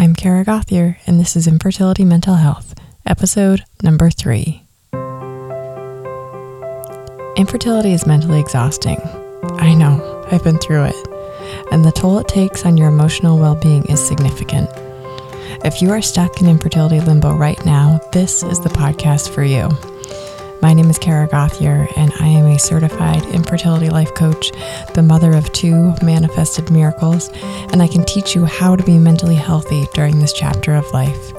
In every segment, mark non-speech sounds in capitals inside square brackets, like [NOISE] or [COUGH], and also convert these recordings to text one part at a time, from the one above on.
I'm Kara Gothier, and this is Infertility Mental Health, episode number three. Infertility is mentally exhausting. I know, I've been through it, and the toll it takes on your emotional well being is significant. If you are stuck in infertility limbo right now, this is the podcast for you. My name is Kara Gothier, and I am a certified infertility life coach, the mother of two manifested miracles, and I can teach you how to be mentally healthy during this chapter of life.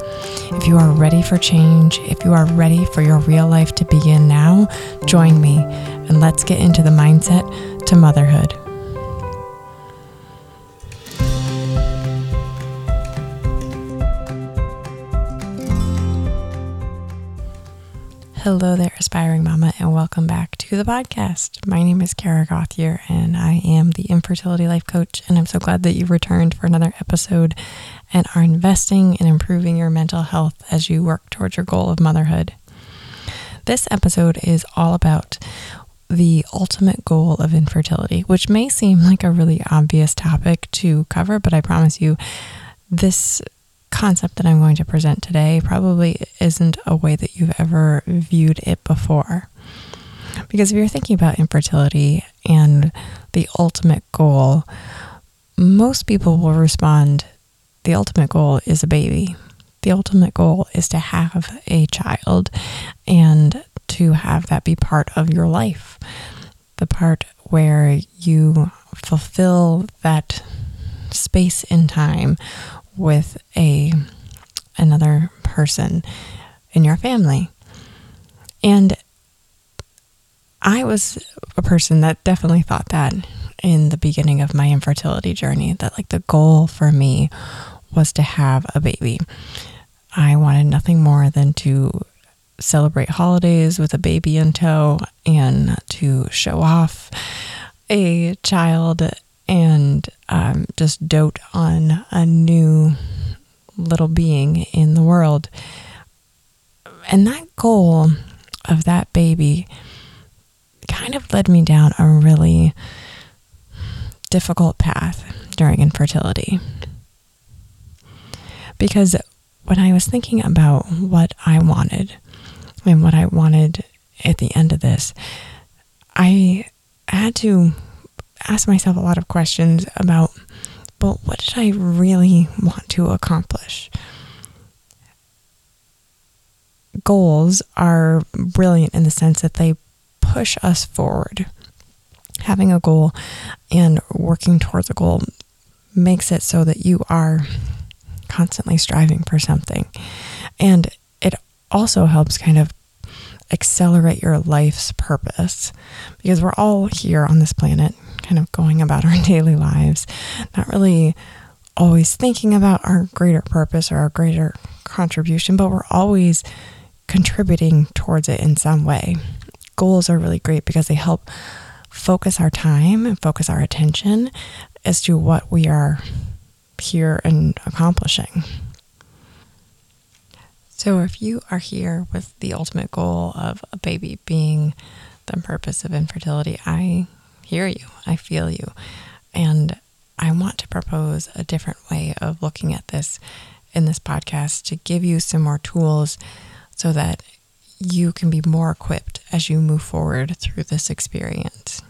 If you are ready for change, if you are ready for your real life to begin now, join me and let's get into the mindset to motherhood. Hello there, aspiring mama, and welcome back to the podcast. My name is Kara Gothier, and I am the infertility life coach. And I'm so glad that you returned for another episode and are investing in improving your mental health as you work towards your goal of motherhood. This episode is all about the ultimate goal of infertility, which may seem like a really obvious topic to cover, but I promise you, this concept that I'm going to present today probably isn't a way that you've ever viewed it before. Because if you're thinking about infertility and the ultimate goal, most people will respond the ultimate goal is a baby. The ultimate goal is to have a child and to have that be part of your life. The part where you fulfill that space in time with a another person in your family. And I was a person that definitely thought that in the beginning of my infertility journey that like the goal for me was to have a baby. I wanted nothing more than to celebrate holidays with a baby in tow and to show off a child and um, just dote on a new little being in the world. And that goal of that baby kind of led me down a really difficult path during infertility. Because when I was thinking about what I wanted and what I wanted at the end of this, I had to ask myself a lot of questions about, but what did I really want to accomplish? Goals are brilliant in the sense that they push us forward. Having a goal and working towards a goal makes it so that you are constantly striving for something. And it also helps kind of accelerate your life's purpose because we're all here on this planet kind of going about our [LAUGHS] daily lives, not really always thinking about our greater purpose or our greater contribution, but we're always contributing towards it in some way. Goals are really great because they help focus our time and focus our attention as to what we are here and accomplishing. So, if you are here with the ultimate goal of a baby being the purpose of infertility, I hear you, I feel you. And I want to propose a different way of looking at this in this podcast to give you some more tools so that you can be more equipped as you move forward through this experience.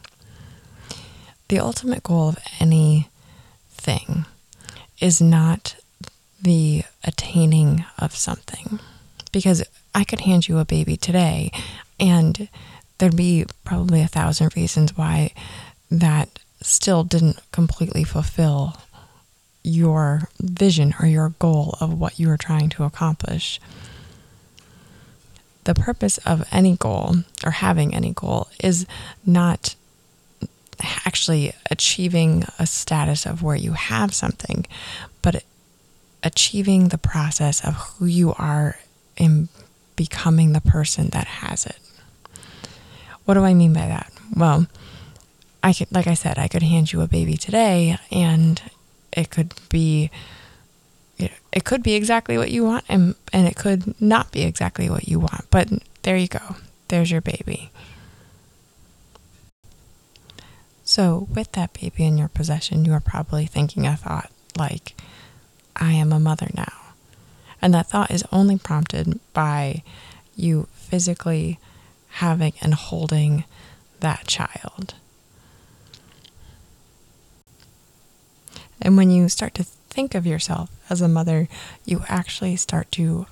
The ultimate goal of anything is not the attaining of something because I could hand you a baby today and there'd be probably a thousand reasons why that still didn't completely fulfill your vision or your goal of what you were trying to accomplish. The purpose of any goal or having any goal is not actually achieving a status of where you have something, but achieving the process of who you are in becoming the person that has it. What do I mean by that? Well, I could, like I said, I could hand you a baby today and it could be, it could be exactly what you want and, and it could not be exactly what you want. But there you go. There's your baby. So, with that baby in your possession, you are probably thinking a thought like, I am a mother now. And that thought is only prompted by you physically having and holding that child. And when you start to think of yourself as a mother, you actually start to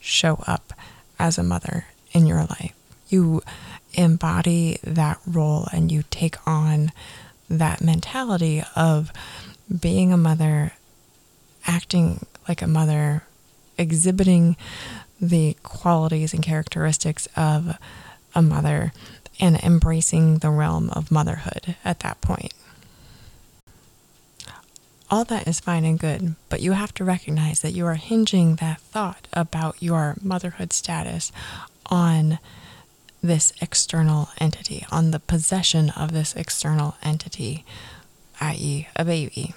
show up as a mother in your life. You embody that role and you take on that mentality of being a mother, acting like a mother, exhibiting the qualities and characteristics of a mother, and embracing the realm of motherhood at that point. All that is fine and good, but you have to recognize that you are hinging that thought about your motherhood status on this external entity, on the possession of this external entity, i.e., a baby.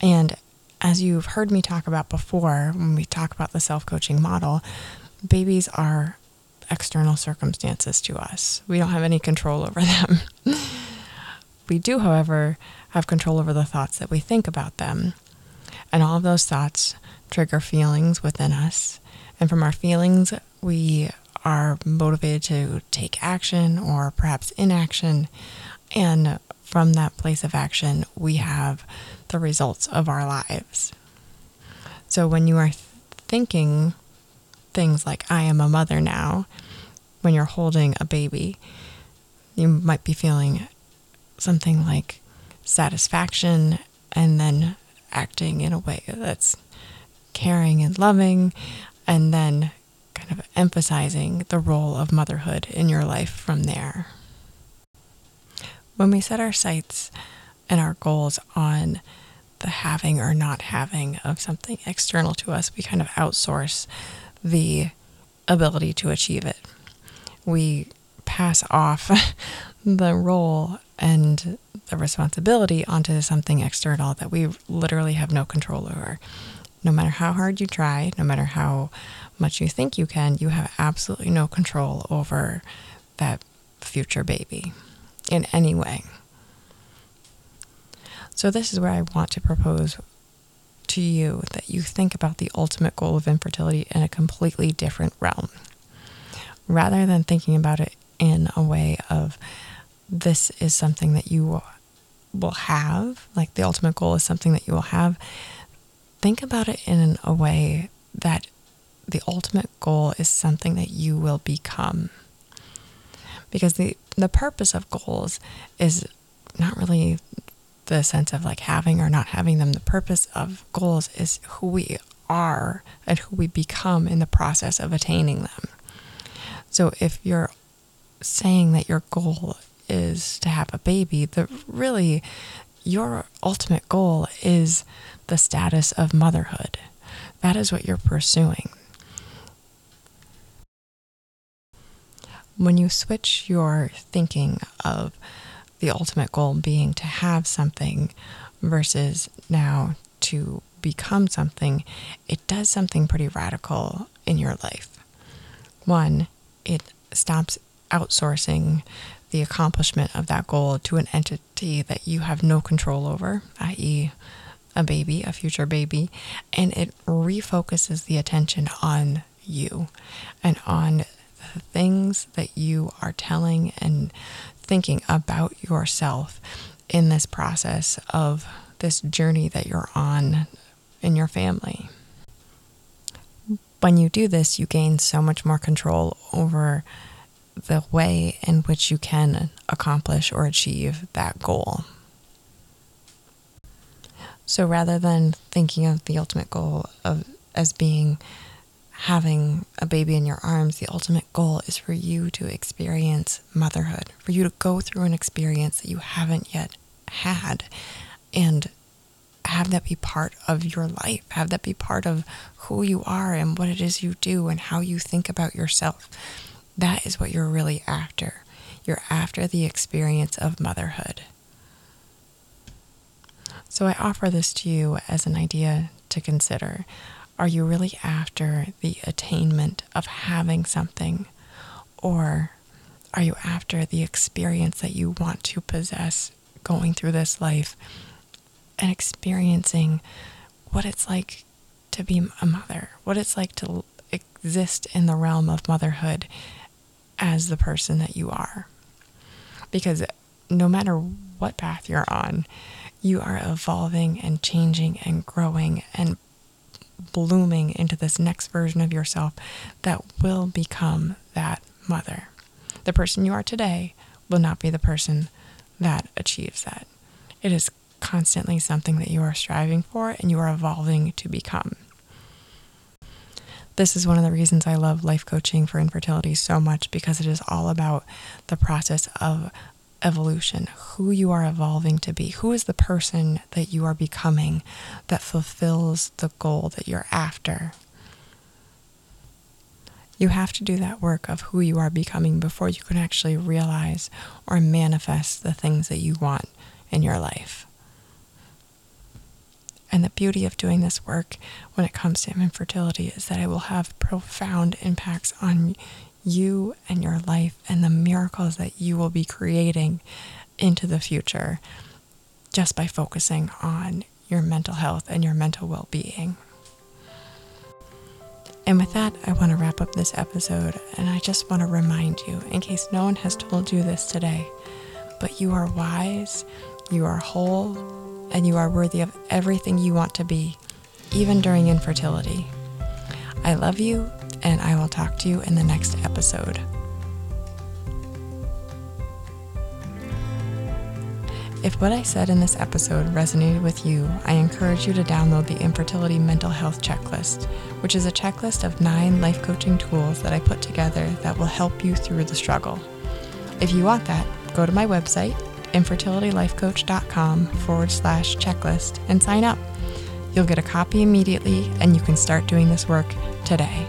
And as you've heard me talk about before, when we talk about the self coaching model, babies are external circumstances to us. We don't have any control over them. we do, however, have control over the thoughts that we think about them. And all of those thoughts trigger feelings within us. And from our feelings, we are motivated to take action or perhaps inaction. And from that place of action, we have the results of our lives. So when you are thinking things like, I am a mother now, when you're holding a baby, you might be feeling something like satisfaction and then acting in a way that's caring and loving, and then kind of emphasizing the role of motherhood in your life from there. When we set our sights and our goals on the having or not having of something external to us, we kind of outsource the ability to achieve it. We pass off [LAUGHS] the role and the responsibility onto something external that we literally have no control over. No matter how hard you try, no matter how much you think you can, you have absolutely no control over that future baby in any way. So, this is where I want to propose to you that you think about the ultimate goal of infertility in a completely different realm. Rather than thinking about it in a way of this is something that you will have, like the ultimate goal is something that you will have, think about it in a way that the ultimate goal is something that you will become. Because the, the purpose of goals is not really the sense of like having or not having them. The purpose of goals is who we are and who we become in the process of attaining them. So if you're saying that your goal is to have a baby, the really your ultimate goal is the status of motherhood. That is what you're pursuing. When you switch your thinking of the ultimate goal being to have something versus now to become something, it does something pretty radical in your life. One, it stops outsourcing the accomplishment of that goal to an entity that you have no control over, i.e., a baby, a future baby, and it refocuses the attention on you and on the things that you are telling and thinking about yourself in this process of this journey that you're on in your family. When you do this, you gain so much more control over the way in which you can accomplish or achieve that goal. So rather than thinking of the ultimate goal of as being having a baby in your arms, the ultimate goal is for you to experience motherhood, for you to go through an experience that you haven't yet had and have that be part of your life, have that be part of who you are and what it is you do and how you think about yourself. That is what you're really after. You're after the experience of motherhood. So I offer this to you as an idea to consider. Are you really after the attainment of having something? Or are you after the experience that you want to possess going through this life and experiencing what it's like to be a mother, what it's like to exist in the realm of motherhood as the person that you are. Because no matter what path you're on, you are evolving and changing and growing and blooming into this next version of yourself that will become that mother. The person you are today will not be the person that achieves that. It is constantly something that you are striving for and you are evolving to become. This is one of the reasons I love life coaching for infertility so much because it is all about the process of evolution, who you are evolving to be, who is the person that you are becoming that fulfills the goal that you're after. You have to do that work of who you are becoming before you can actually realize or manifest the things that you want in your life. And the beauty of doing this work when it comes to infertility is that it will have profound impacts on you and your life and the miracles that you will be creating into the future just by focusing on your mental health and your mental well being. And with that, I want to wrap up this episode, and I just want to remind you, in case no one has told you this today, but you are wise, you are whole, and you are worthy of everything you want to be, even during infertility. I love you, and I will talk to you in the next episode. If what I said in this episode resonated with you, I encourage you to download the Infertility Mental Health Checklist, which is a checklist of nine life coaching tools that I put together that will help you through the struggle. If you want that, go to my website, infertilitylifecoach.com forward slash checklist, and sign up. You'll get a copy immediately, and you can start doing this work today.